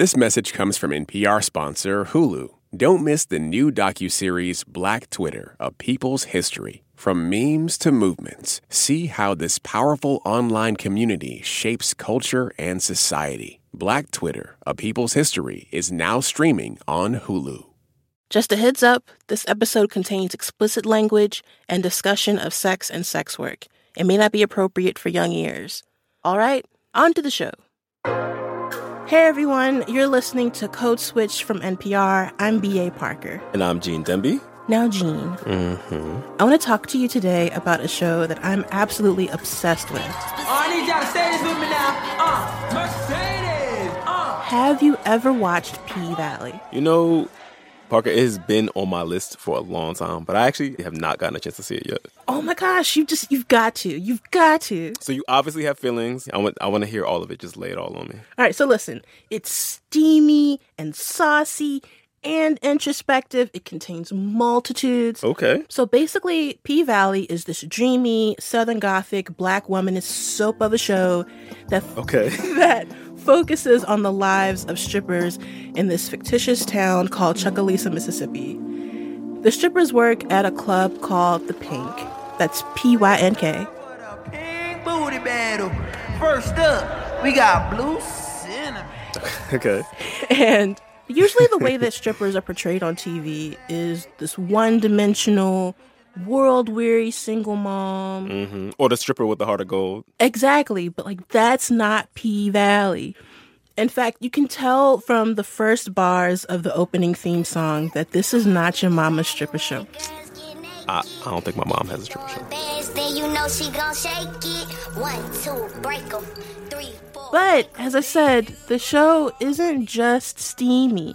This message comes from NPR sponsor Hulu. Don't miss the new docuseries Black Twitter, A People's History. From memes to movements, see how this powerful online community shapes culture and society. Black Twitter, A People's History is now streaming on Hulu. Just a heads up this episode contains explicit language and discussion of sex and sex work. It may not be appropriate for young ears. All right, on to the show. Hey everyone, you're listening to Code Switch from NPR. I'm B.A. Parker. And I'm Gene Demby. Now, Gene, Mm-hmm. I want to talk to you today about a show that I'm absolutely obsessed with. Oh, I need y'all to say this with me now. Uh, Mercedes. Uh. Have you ever watched P Valley? You know, Parker, it has been on my list for a long time, but I actually have not gotten a chance to see it yet. Oh my gosh, you just you've got to. You've got to. So you obviously have feelings. I want I want to hear all of it. Just lay it all on me. All right, so listen. It's steamy and saucy and introspective. It contains multitudes. Okay. So basically, P Valley is this dreamy Southern Gothic black womanist soap of a show that Okay. that focuses on the lives of strippers in this fictitious town called Chucalissa, Mississippi. The strippers work at a club called The Pynk. That's P Y N K. Pink booty battle. First up, we got blue cinnamon. okay. And usually, the way that strippers are portrayed on TV is this one dimensional, world weary single mom. hmm Or the stripper with the heart of gold. Exactly, but like that's not P Valley. In fact, you can tell from the first bars of the opening theme song that this is not your mama's stripper show. I, I don't think my mom has a stripper show. Bands, then you know she gon' shake it. One, two, break 'em. Three, four. But as I said, the show isn't just steamy.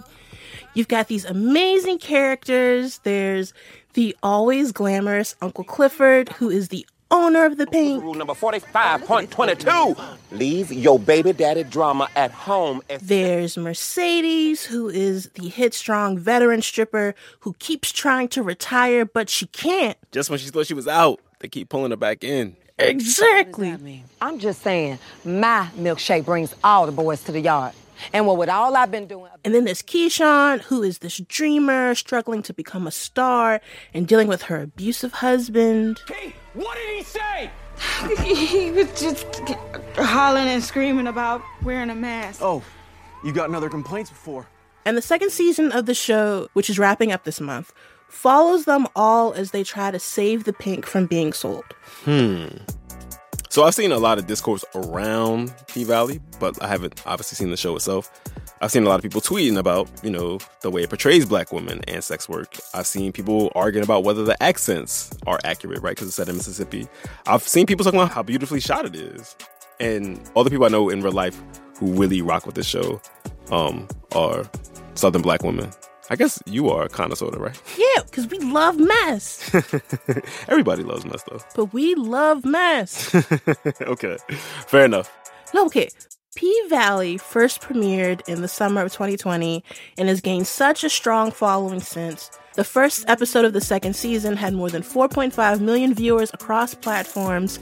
You've got these amazing characters. There's the always glamorous Uncle Clifford, who is the owner of the Pynk. Rule number 45.22 Leave your baby daddy drama at home. There's Mercedes, who is the hit strong veteran stripper who keeps trying to retire, but she can't. Just when she thought she was out, they keep pulling her back in. Exactly. I'm just saying, my milkshake brings all the boys to the yard. And what, with all I've been doing, And then there's Keyshawn, who is this dreamer struggling to become a star and dealing with her abusive husband. Hey, what did he say? He was just hollering and screaming about wearing a mask. Oh, you gotten other complaints before. And the second season of the show, which is wrapping up this month, follows them all as they try to save the Pynk from being sold. Hmm. So I've seen a lot of discourse around P Valley, but I haven't obviously seen the show itself. I've seen a lot of people tweeting about, you know, the way it portrays black women and sex work. I've seen people arguing about whether the accents are accurate, right? Because it's set in Mississippi. I've seen people talking about how beautifully shot it is. And all the people I know in real life who really rock with this show um, are Southern black women. I guess you are kind of sort of, right? Yeah, because we love mess. Everybody loves mess, though. but we love mess. okay, fair enough. No, okay. P Valley first premiered in the summer of 2020 and has gained such a strong following since. The first episode of the second season had more than 4.5 million viewers across platforms.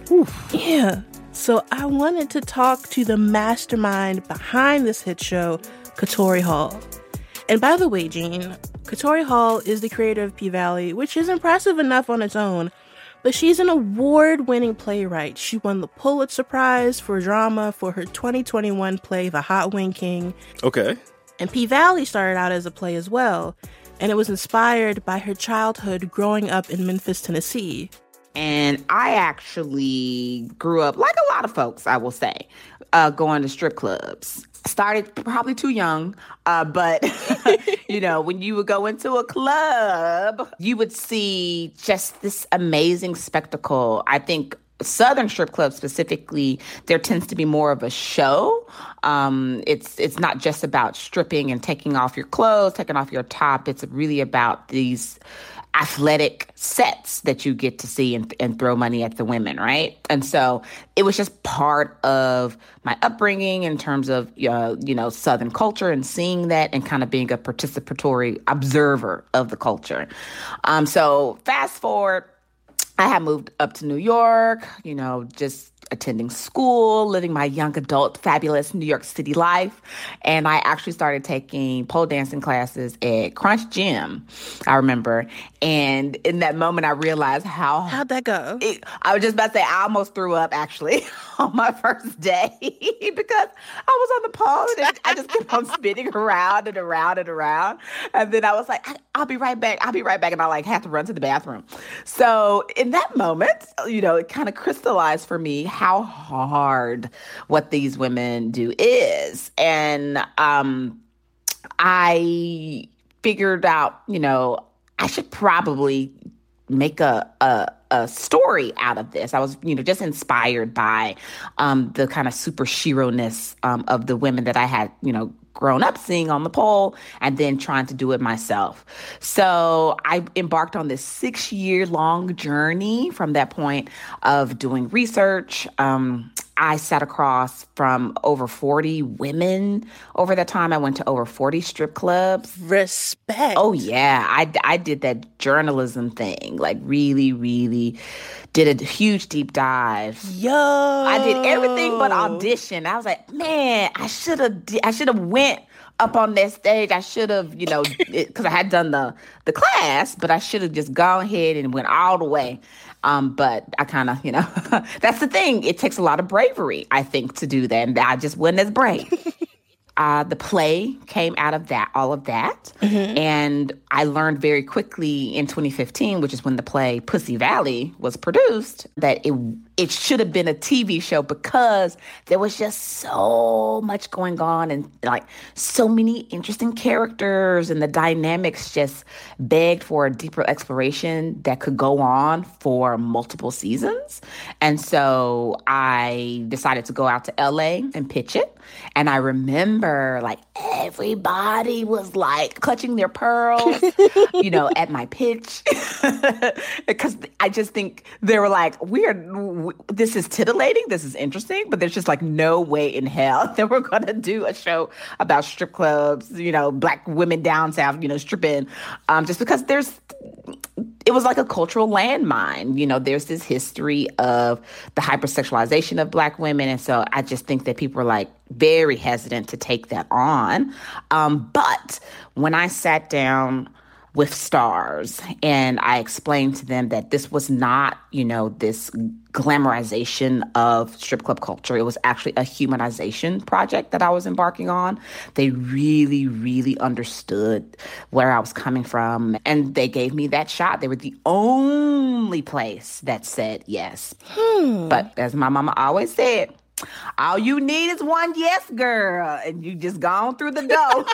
Yeah. So I wanted to talk to the mastermind behind this hit show, Katori Hall. And by the way, Gene, Katori Hall is the creator of P Valley, which is impressive enough on its own. But she's an award winning playwright. She won the Pulitzer Prize for drama for her 2021 play, The Hot Wing King. Okay. And P Valley started out as a play as well. And it was inspired by her childhood growing up in Memphis, Tennessee. And I actually grew up, like a lot of folks, I will say, uh, going to strip clubs. Started probably too young, uh, but you know, when you would go into a club, you would see just this amazing spectacle. I think southern strip clubs specifically there tends to be more of a show um, it's it's not just about stripping and taking off your clothes taking off your top it's really about these athletic sets that you get to see and, and throw money at the women right? And so it was just part of my upbringing in terms of uh, you know southern culture and seeing that and kind of being a participatory observer of the culture. Um, so fast forward I had moved up to New York, you know, just attending school, living my young adult, fabulous New York City life. And I actually started taking pole dancing classes at Crunch Gym, I remember. And in that moment, I realized how. How'd that go? It, I was just about to say, I almost threw up actually on my first day because I was on the pole and I just kept on spinning around and around and around. And then I was like, I'll be right back. I'll be right back. And I like had to run to the bathroom. So in that moment, you know, it kind of crystallized for me how hard what these women do is. And um, I figured out, you know, I should probably make a, a a story out of this. I was, you know, just inspired by um, the kind of super shero ness um, of the women that I had, you know, grown up seeing on the pole and then trying to do it myself. So I embarked on this six year long journey from that point of doing research. Um, I sat across from over 40 women over that time. I went to over 40 strip clubs. Respect. Oh, yeah. I, I did that journalism thing, like, really, really did a huge deep dive. Yo, I did everything but audition. I was like, man, I should have. I should have went up on that stage. I should have, you know, because I had done the the class, but I should have just gone ahead and went all the way. Um, but I kind of, you know, that's the thing. It takes a lot of bravery, I think, to do that, and I just wasn't as brave. Uh, the play came out of that, all of that. Mm-hmm. And I learned very quickly in 2015, which is when the play Pussy Valley was produced, that it it should have been a TV show because there was just so much going on and like so many interesting characters and the dynamics just begged for a deeper exploration that could go on for multiple seasons. And so I decided to go out to LA and pitch it. And I remember like everybody was like clutching their pearls, you know, at my pitch. because I just think they were like, we're this is titillating, this is interesting, but there's just like no way in hell that we're gonna do a show about strip clubs, you know, black women down south, you know, stripping, um, just because there's it was like a cultural landmine. You know, there's this history of the hypersexualization of black women. And so I just think that people are like very hesitant to take that on. Um, but when I sat down with Starz. And I explained to them that this was not, you know, this glamorization of strip club culture. It was actually a humanization project that I was embarking on. They really, really understood where I was coming from. And they gave me that shot. They were the only place that said yes. Hmm. But as my mama always said, all you need is one yes, girl, and you just gone through the door.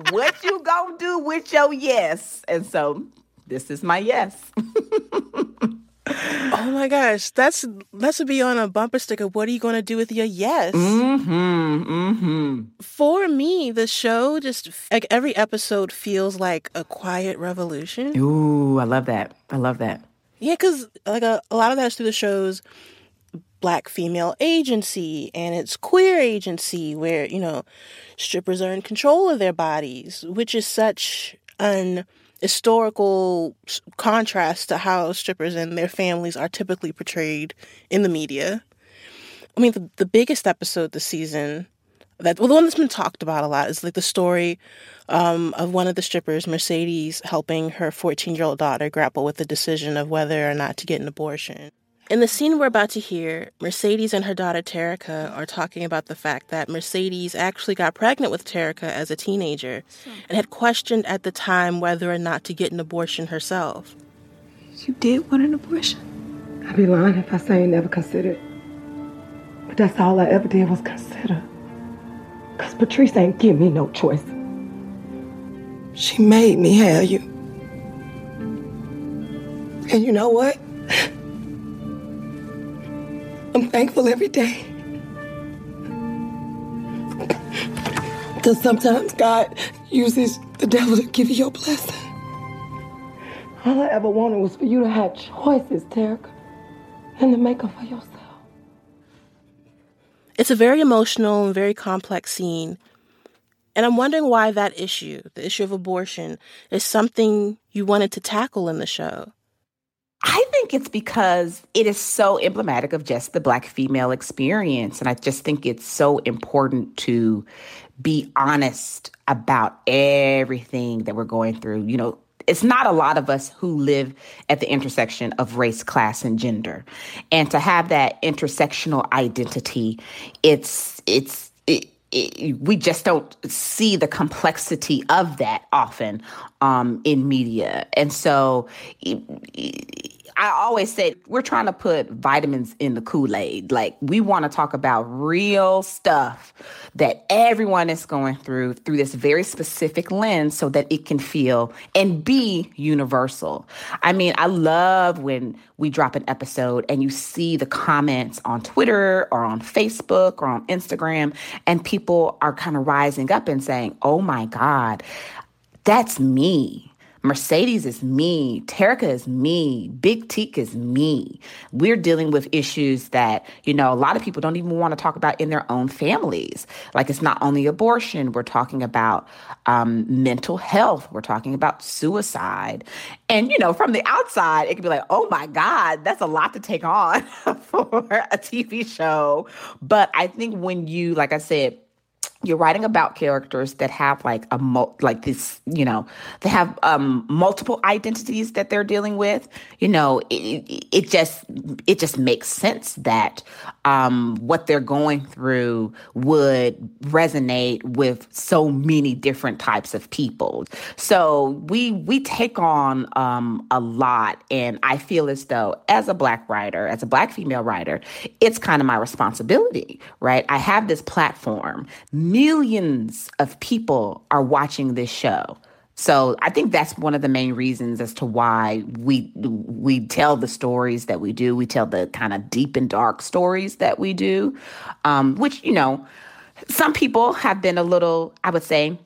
what you gonna do with your yes? And so this is my yes. oh my gosh, that's that's to be on a bumper sticker. What are you gonna do with your yes? Mm-hmm. Mm-hmm. For me, the show just like every episode feels like a quiet revolution. Ooh, I love that. I love that. Yeah, because like a, a lot of that's through the show's black female agency and it's queer agency where you know strippers are in control of their bodies which is such an historical contrast to how strippers and their families are typically portrayed in the media. I mean the, the biggest episode this season that well the one that's been talked about a lot is like the story um, of one of the strippers mercedes helping her 14 year old daughter grapple with the decision of whether or not to get an abortion in the scene we're about to hear, Mercedes and her daughter Terica are talking about the fact that Mercedes actually got pregnant with Terica as a teenager and had questioned at the time whether or not to get an abortion herself. You did want an abortion? I'd be lying if I say I never considered. But that's all I ever did was consider. Because Patrice ain't give me no choice. She made me have you. And you know what? I'm thankful every day. Because sometimes God uses the devil to give you your blessing. All I ever wanted was for you to have choices, Terica, and to make them for yourself. It's a very emotional and very complex scene. And I'm wondering why that issue, the issue of abortion, is something you wanted to tackle in the show. I think it's because it is so emblematic of just the Black female experience. And I just think it's so important to be honest about everything that we're going through. You know, it's not a lot of us who live at the intersection of race, class, and gender. And to have that intersectional identity, it's, it's, it, it, we just don't see the complexity of that often um, in media. And so it, I always say we're trying to put vitamins in the Kool Aid. Like we want to talk about real stuff that everyone is going through through this very specific lens so that it can feel and be universal. I mean, I love when we drop an episode and you see the comments on Twitter or on Facebook or on Instagram, and people are kind of rising up and saying, oh my God, that's me. Mercedes is me. Terica is me. Big Teak is me. We're dealing with issues that, you know, a lot of people don't even want to talk about in their own families. Like it's not only abortion, we're talking about um, mental health, we're talking about suicide. And, you know, from the outside, it can be like, oh my God, that's a lot to take on for a TV show. But I think when you, like I said, you're writing about characters that have like a mul- like this you know they have um multiple identities that they're dealing with you know it, it just it just makes sense that um what they're going through would resonate with so many different types of people. So we we take on um a lot and i feel as though as a black writer as a black female writer it's kind of my responsibility right? I have this platform millions of people are watching this show. So I think that's one of the main reasons as to why we we tell the stories that we do. We tell the kind of deep and dark stories that we do, um, which you know, some people have been a little, I would say,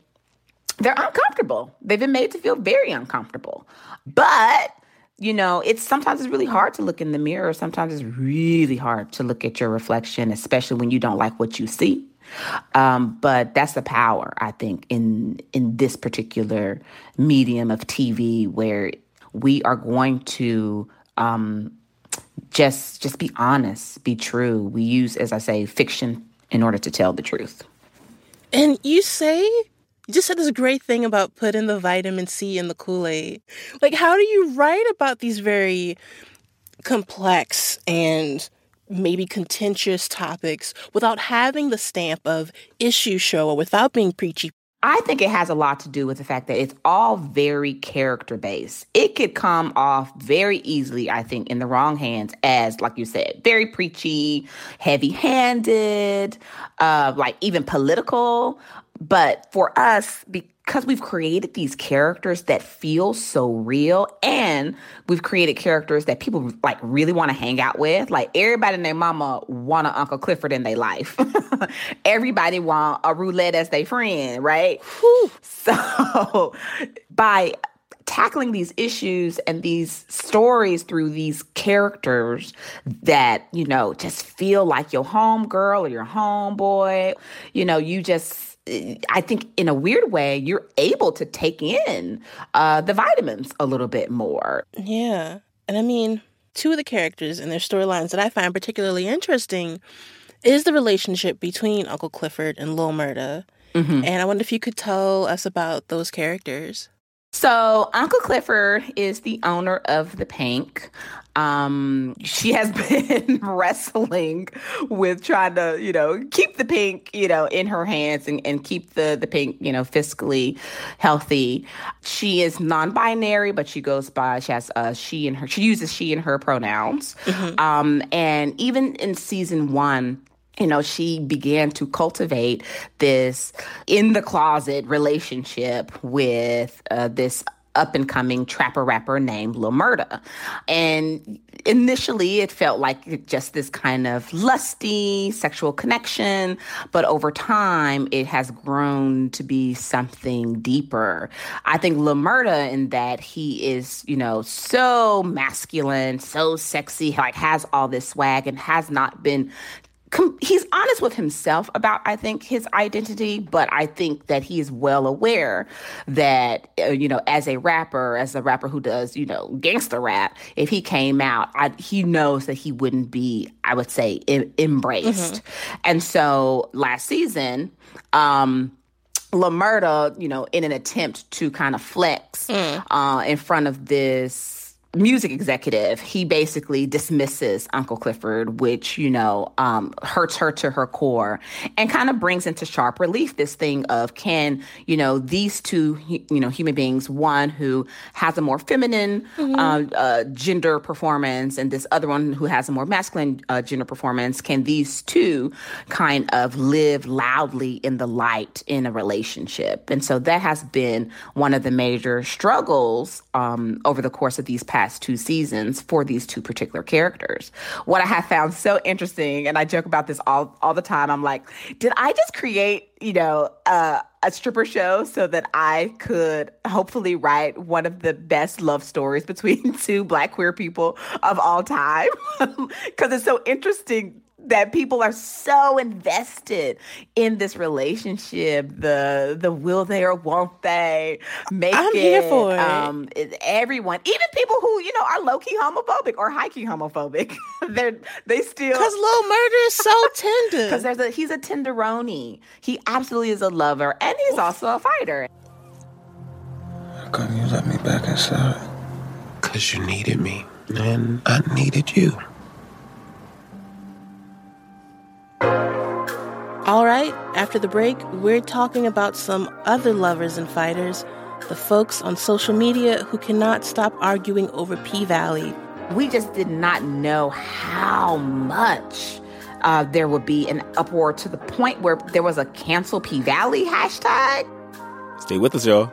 they're uncomfortable. They've been made to feel very uncomfortable. But you know, it's sometimes it's really hard to look in the mirror. Sometimes it's really hard to look at your reflection, especially when you don't like what you see. Um, but that's the power, I think, in in this particular medium of TV, where we are going to um, just just be honest, be true. We use, as I say, fiction in order to tell the truth. And you say you just said this great thing about putting the vitamin C in the Kool Aid. Like, how do you write about these very complex and maybe contentious topics without having the stamp of issue show or without being preachy. I think it has a lot to do with the fact that it's all very character based. It could come off very easily, I think, in the wrong hands as, like you said, very preachy, heavy handed, uh, like even political. But for us, because we've created these characters that feel so real and we've created characters that people like really want to hang out with, like everybody and their mama want an Uncle Clifford in their life. everybody want a roulette as their friend, right? Whew. So by tackling these issues and these stories through these characters that, you know, just feel like your home girl or your homeboy, you know, you just I think in a weird way, you're able to take in uh, the vitamins a little bit more. Yeah. And I mean, two of the characters and their storylines that I find particularly interesting is the relationship between Uncle Clifford and Lil Murda. Mm-hmm. And I wonder if you could tell us about those characters. So, Uncle Clifford is the owner of the Pynk. Um, she has been wrestling with trying to, you know, keep the Pynk you know, in her hands and, and keep the, the Pynk, you know, fiscally healthy. She is non-binary, but she goes by, she has uh, she and her, she uses she and her pronouns. Mm-hmm. Um, and even in season one, you know, she began to cultivate this in the closet relationship with uh, this up and coming trapper rapper named Lil Murda. And initially it felt like just this kind of lusty sexual connection, but over time it has grown to be something deeper. I think Lil Murda in that he is, you know, so masculine, so sexy, like has all this swag and has not been com- he's honest with himself about I think his identity, but I think that he is well aware that uh, you know as a rapper, as a rapper who does you know gangster rap, if he came out, I, he knows that he wouldn't be I would say em- embraced, mm-hmm. and so last season. um Lil Murda, you know, in an attempt to kind of flex mm. uh, in front of this music executive, he basically dismisses Uncle Clifford, which, you know, um, hurts her to her core and kind of brings into sharp relief this thing of can, you know, these two, you know, human beings, one who has a more feminine mm-hmm. uh, uh, gender performance and this other one who has a more masculine uh, gender performance, can these two kind of live loudly in the light in a relationship? And so that has been one of the major struggles um, over the course of these past past two seasons for these two particular characters. What I have found so interesting, and I joke about this all all the time. I'm like, did I just create, you know, uh, a stripper show so that I could hopefully write one of the best love stories between two black queer people of all time? Because it's so interesting that people are so invested in this relationship. The the will they or won't they make I'm it? here for it. Um, everyone, even people who you know are low key homophobic or high key homophobic, they're they still because Lil Murda is so tender. Because there's a he's a tenderoni. He absolutely is a lover, and he's also a fighter. How come you let me back inside? Cause you needed me, and I needed you. All right, after the break, we're talking about some other lovers and fighters, the folks on social media who cannot stop arguing over P Valley. We just did not know how much uh, there would be an uproar to the point where there was a cancel P Valley hashtag. Stay with us, y'all.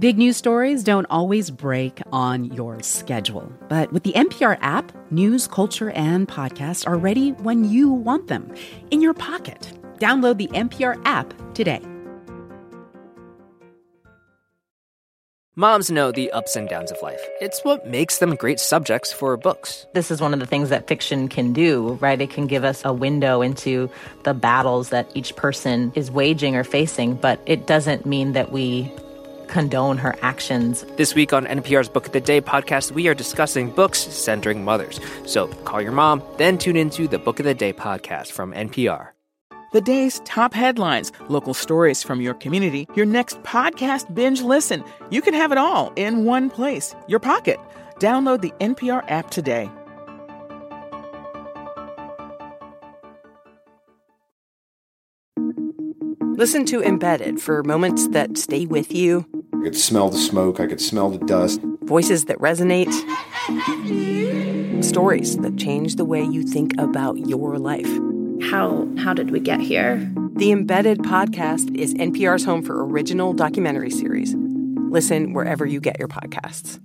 Big news stories don't always break on your schedule. But with the NPR app, news, culture, and podcasts are ready when you want them in your pocket. Download the NPR app today. Moms know the ups and downs of life. It's what makes them great subjects for books. This is one of the things that fiction can do, right? It can give us a window into the battles that each person is waging or facing, but it doesn't mean that we condone her actions. This week on NPR's Book of the Day podcast, we are discussing books centering mothers. So call your mom, then tune into the Book of the Day podcast from NPR. The day's top headlines, local stories from your community, your next podcast binge listen. You can have it all in one place, your pocket. Download the NPR app today. Listen to Embedded for moments that stay with you I could smell the smoke, I could smell the dust. Voices that resonate. Stories that change the way you think about your life. How how did we get here? The Embedded podcast is NPR's home for original documentary series. Listen wherever you get your podcasts.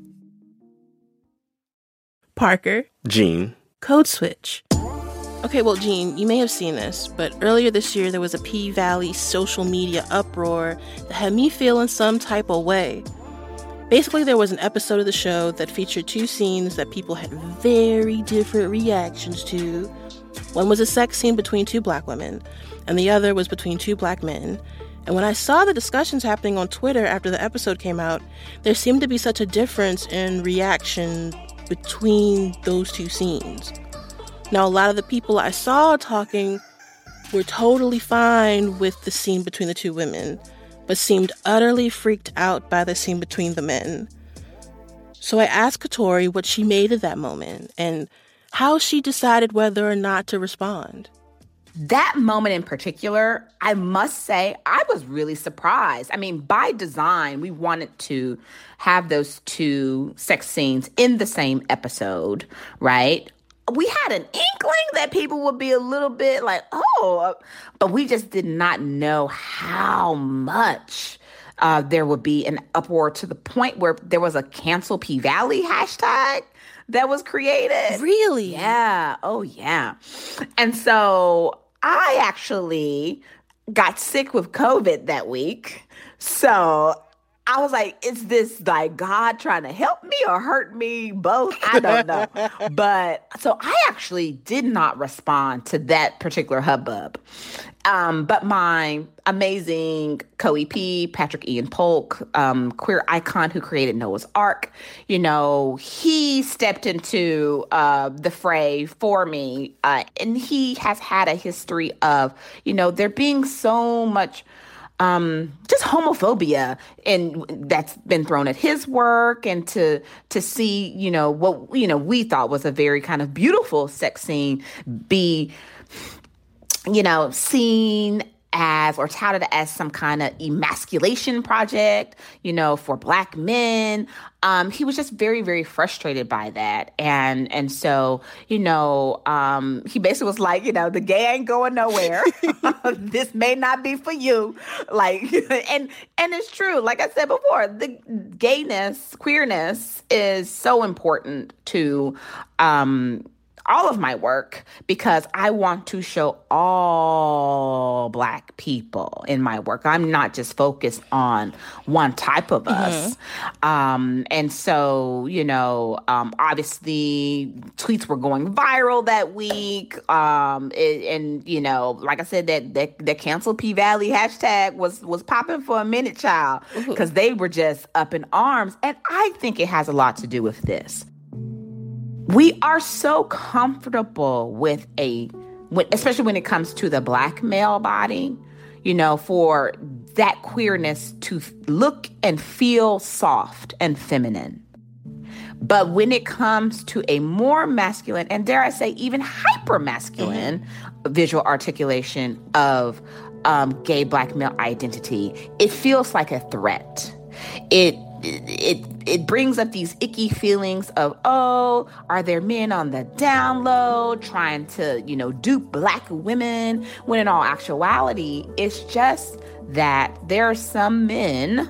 Parker. Gene. Code Switch. Okay, well, Gene, you may have seen this, but earlier this year there was a P Valley social media uproar that had me feeling some type of way. Basically, there was an episode of the show that featured two scenes that people had very different reactions to. One was a sex scene between two black women, and the other was between two black men. And when I saw the discussions happening on Twitter after the episode came out, there seemed to be such a difference in reaction between those two scenes. Now, a lot of the people I saw talking were totally fine with the scene between the two women, but seemed utterly freaked out by the scene between the men. So I asked Katori what she made of that moment and how she decided whether or not to respond. That moment in particular, I must say, I was really surprised. I mean, by design, we wanted to have those two sex scenes in the same episode, right? We had an inkling that people would be a little bit like, oh, but we just did not know how much uh, there would be an uproar to the point where there was a cancel P Valley hashtag that was created. Really? Yeah. Oh, yeah. And so I actually got sick with COVID that week. So I was like, is this like God trying to help me or hurt me? Both? I don't know. but so I actually did not respond to that particular hubbub. Um, but my amazing co-EP, Patrick Ian Polk, um, queer icon who created Noah's Arc, you know, he stepped into uh, the fray for me. Uh, and he has had a history of, you know, there being so much um, just homophobia and that's been thrown at his work and to to see you know what you know we thought was a very kind of beautiful sex scene be you know seen as or touted as some kind of emasculation project, you know, for black men. Um, he was just very, very frustrated by that. And and so, you know, um, he basically was like, you know, the gay ain't going nowhere. this may not be for you. Like and and it's true. Like I said before, the gayness, queerness is so important to um all of my work because I want to show all Black people in my work. I'm not just focused on one type of us. Mm-hmm. Um, and so, you know, um, obviously, tweets were going viral that week. Um, it, and, you know, like I said, that, that, that cancel P Valley hashtag was, was popping for a minute, child, because they were just up in arms. And I think it has a lot to do with this we are so comfortable with a especially when it comes to the black male body you know for that queerness to look and feel soft and feminine but when it comes to a more masculine and dare i say even hyper masculine mm-hmm. visual articulation of um, gay black male identity it feels like a threat it it it brings up these icky feelings of oh are there men on the download trying to you know dupe black women? When in all actuality it's just that there are some men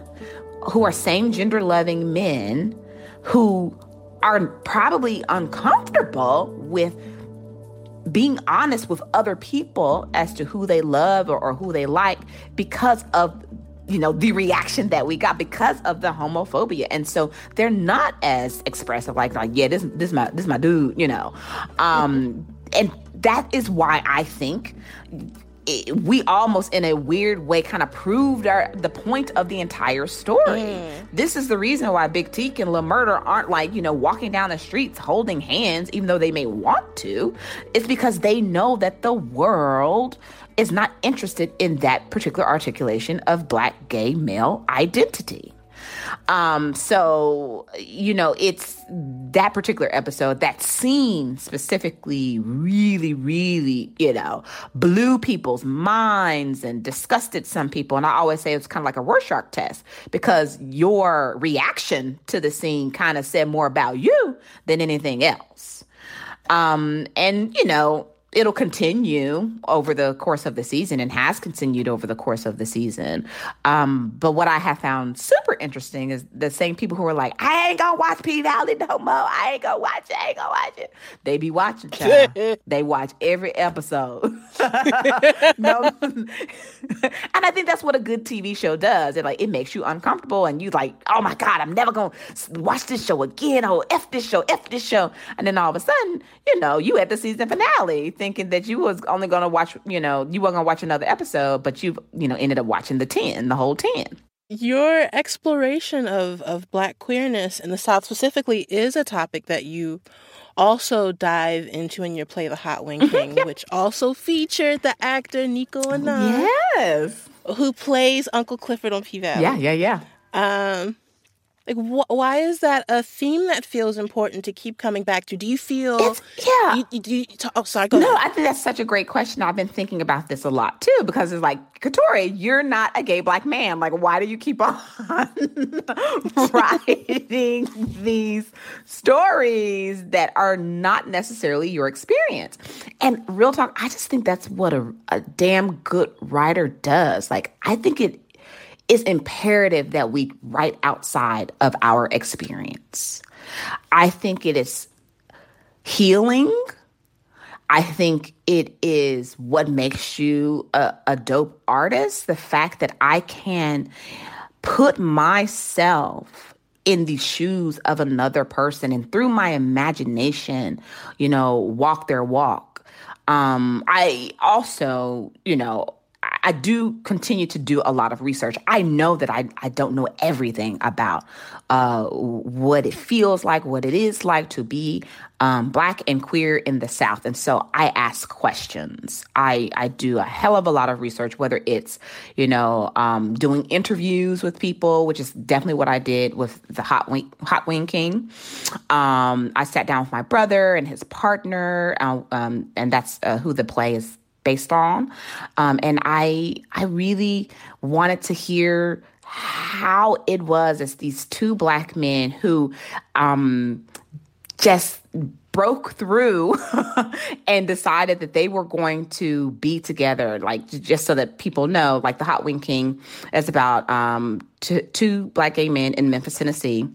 who are same gender loving men who are probably uncomfortable with being honest with other people as to who they love or, or who they like because of you know the reaction that we got because of the homophobia and so they're not as expressive like like yeah this this my this is my dude you know um and that is why i think it, we almost in a weird way kind of proved our the point of the entire story. Mm. This is the reason why Big Teak and Lil Murda aren't like, you know, walking down the streets holding hands, even though they may want to. It's because they know that the world is not interested in that particular articulation of black gay male identity. Um, so, you know, it's that particular episode, that scene specifically really, really, you know, blew people's minds and disgusted some people. And I always say it's kind of like a Rorschach test because your reaction to the scene kind of said more about you than anything else. Um, and, you know, it'll continue over the course of the season and has continued over the course of the season. Um, but what I have found super interesting is the same people who are like, I ain't gonna watch P Valley no more. I ain't gonna watch it. I ain't gonna watch it. They be watching, child. they watch every episode. no, and I think that's what a good TV show does. It like it makes you uncomfortable, and you like, oh my god, I'm never gonna watch this show again. Oh, f this show, f this show, and then all of a sudden, you know, you at the season finale thinking that you was only going to watch, you know, you weren't going to watch another episode, but you've, you know, ended up watching the 10, the whole 10. Your exploration of, of Black queerness in the South specifically is a topic that you also dive into in your play The Hot Wing King, which also featured the actor Nicco Annan. Yes. Who plays Uncle Clifford on P Valley. Yeah, yeah, yeah. Um, Like, wh- why is that a theme that feels important to keep coming back to? Do you feel? It's, yeah. You, you, do you, oh, sorry. Go no, ahead. I think that's such a great question. I've been thinking about this a lot too because it's like, Katori, you're not a gay black man. Like, why do you keep on writing these stories that are not necessarily your experience? And real talk, I just think that's what a, a damn good writer does. Like, I think it is imperative that we write outside of our experience. I think it is healing. I think it is what makes you a, a, dope artist. The fact that I can put myself in the shoes of another person and through my imagination, you know, walk their walk. Um, I also, you know, I do continue to do a lot of research. I know that I, I don't know everything about uh, what it feels like, what it is like to be um, Black and queer in the South. And so I ask questions. I, I do a hell of a lot of research, whether it's, you know, um, doing interviews with people, which is definitely what I did with the Hot Wing, Hot Wing King. Um, I sat down with my brother and his partner, uh, um, and that's uh, who the play is based on. Um, and I I really wanted to hear how it was as these two black men who um, just broke through and decided that they were going to be together like just so that people know like the hot wing king is about um, two, two black gay men in memphis tennessee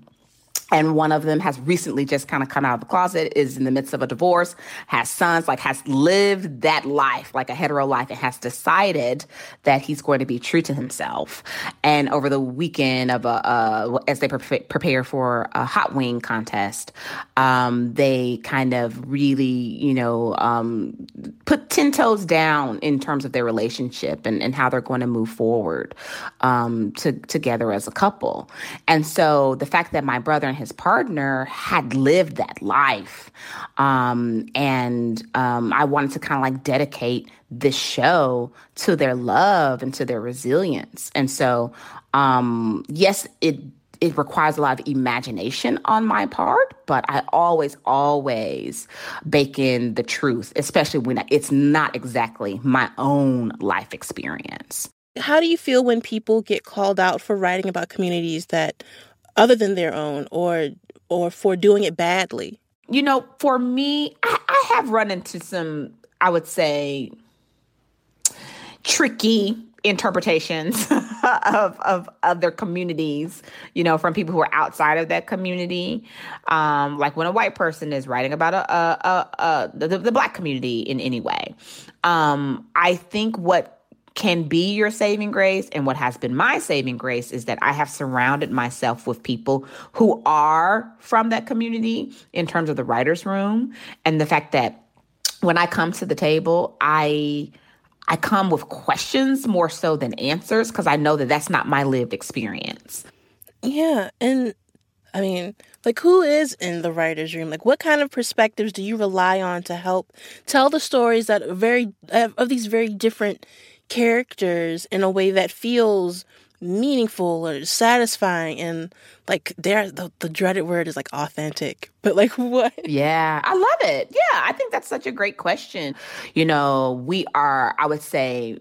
and one of them has recently just kind of come out of the closet is in the midst of a divorce has sons like has lived that life like a hetero life and has decided that he's going to be true to himself. And over the weekend of a uh, as they pre- prepare for a hot wing contest um, they kind of really you know um, put 10 toes down in terms of their relationship and, and how they're going to move forward um, to, together as a couple. And so the fact that my brother and his partner had lived that life. Um, and um, I wanted to kind of like dedicate this show to their love and to their resilience. And so, um, yes, it it requires a lot of imagination on my part, but I always, always bake in the truth, especially when it's not exactly my own life experience. How do you feel when people get called out for writing about communities that other than their own or or for doing it badly? You know, for me, I, I have run into some, I would say, tricky interpretations of, of other communities, you know, from people who are outside of that community. Um, like when a white person is writing about a, a, a, a the, the black community in any way. Um, I think what can be your saving grace. And what has been my saving grace is that I have surrounded myself with people who are from that community in terms of the writer's room. And the fact that when I come to the table, I. I come with questions more so than answers because I know that that's not my lived experience. Yeah. And I mean, like, who is in the writer's room? Like, what kind of perspectives do you rely on to help tell the stories that are very, of these very different characters in a way that feels meaningful or satisfying and like there the, the dreaded word is like authentic but like what yeah i love it yeah i think that's such a great question you know we are i would say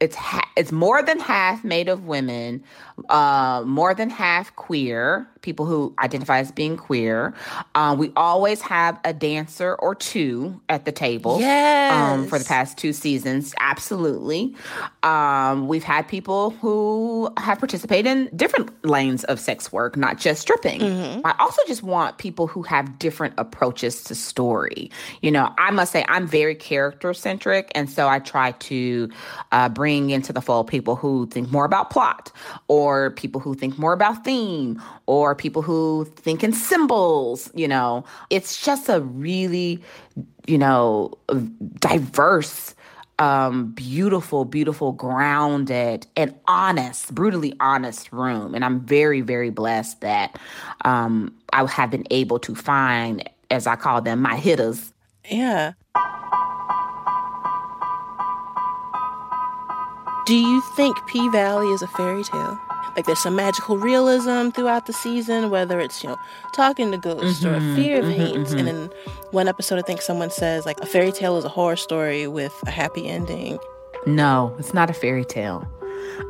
it's ha- it's more than half made of women uh more than half queer people who identify as being queer um, we always have a dancer or two at the table yes. um, for the past two seasons absolutely um, we've had people who have participated in different lanes of sex work not just stripping. Mm-hmm. I also just want people who have different approaches to story. You know, I must say I'm very character centric, and so I try to uh, bring into the fold people who think more about plot, or people who think more about theme, or people who think in symbols. You know, it's just a really, you know, diverse um, beautiful, beautiful, grounded, and honest, brutally honest room. And I'm very, very blessed that um, I have been able to find, as I call them, my hitters. Yeah. Do you think P Valley is a fairy tale? Like there's some magical realism throughout the season, whether it's, you know, talking to ghosts or Mhm, a fear of mhm, hate. mhm. And in one episode, I think someone says, like, a fairy tale is a horror story with a happy ending. No, it's not a fairy tale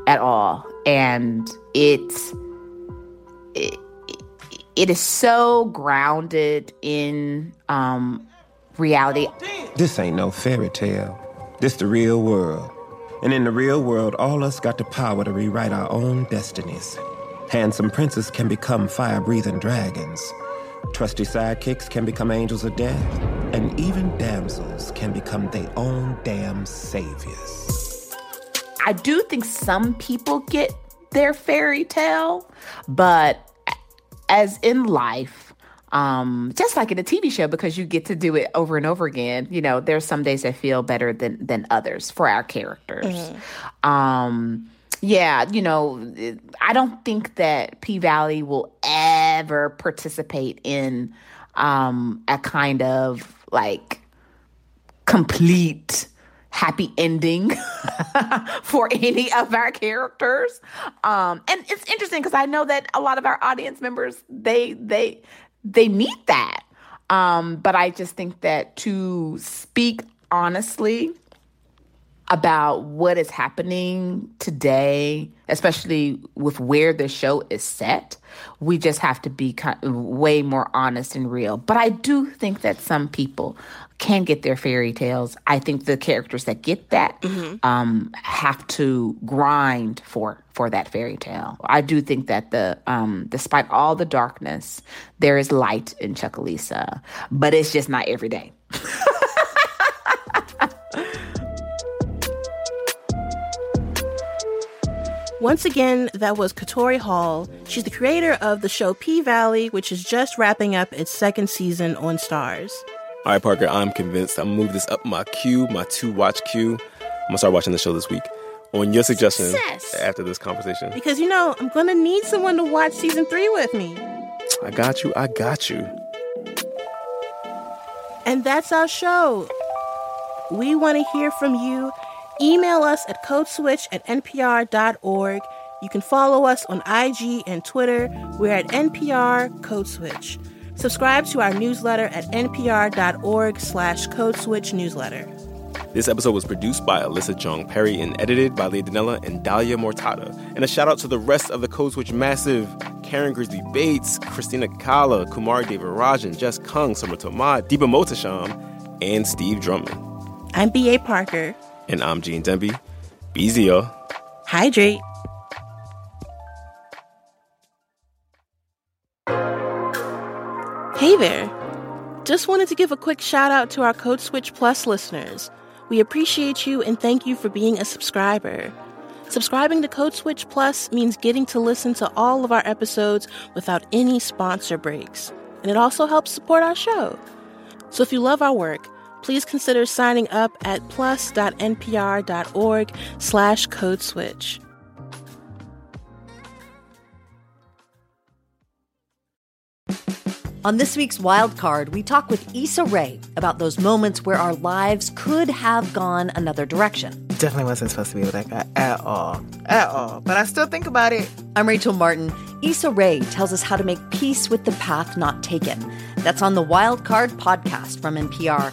at all. And it's it, it is so grounded in um reality. This ain't no fairy tale. This the real world. And in the real world, all us got the power to rewrite our own destinies. Handsome princes can become fire-breathing dragons. Trusty sidekicks can become angels of death. And even damsels can become their own damn saviors. I do think some people get their fairy tale, but as in life, um, just like in a TV show, because you get to do it over and over again. You know, there's some days that feel better than than others for our characters. Um, yeah, you know, I don't think that P Valley will ever participate in um, a kind of like complete happy ending for any of our characters. Um, and it's interesting because I know that a lot of our audience members they they they need that. Um, but I just think that to speak honestly about what is happening today, especially with where the show is set, we just have to be way more honest and real. But I do think that some people can get their fairy tales. I think the characters that get that um, have to grind for for that fairy tale. I do think that the um, despite all the darkness, there is light in Chucalissa, but it's just not every day. Once again, that was Katori Hall. She's the creator of the show P Valley, which is just wrapping up its second season on Starz. All right, Parker, I'm convinced. I'm gonna move this up my queue, my two watch queue. I'm gonna start watching the show this week. On your suggestion, Success. after this conversation, Because, you know, I'm gonna need someone to watch season three with me. I got you. I got you. And that's our show. We want to hear from you. Email us at codeswitch at npr.org. You can follow us on IG and Twitter. We're at NPR Codeswitch. Subscribe to our newsletter at npr.org slash codeswitch newsletter. This episode was produced by Alyssa Jeong Perry and edited by Leah Donnella and Dalia Mortada. And a shout out to the rest of the Code Switch Massive Karen Grigsby Bates, Christina Cala, Kumar Devarajan, Jess Kung, Summer Thomad, Diba Mohtasham, and Steve Drummond. I'm B.A. Parker. And I'm Gene Demby. Be easy, y'all. Hydrate. Hey there. Just wanted to give a quick shout out to our Code Switch Plus listeners. We appreciate you and thank you for being a subscriber. Subscribing to Code Switch Plus means getting to listen to all of our episodes without any sponsor breaks. And it also helps support our show. So if you love our work, please consider signing up at plus.npr.org slash code switch. On this week's Wild Card, we talk with Issa Rae about those moments where our lives could have gone another direction. Definitely wasn't supposed to be with that guy at all. At all. But I still think about it. I'm Rachel Martin. Issa Rae tells us how to make peace with the path not taken. That's on the Wild Card podcast from NPR,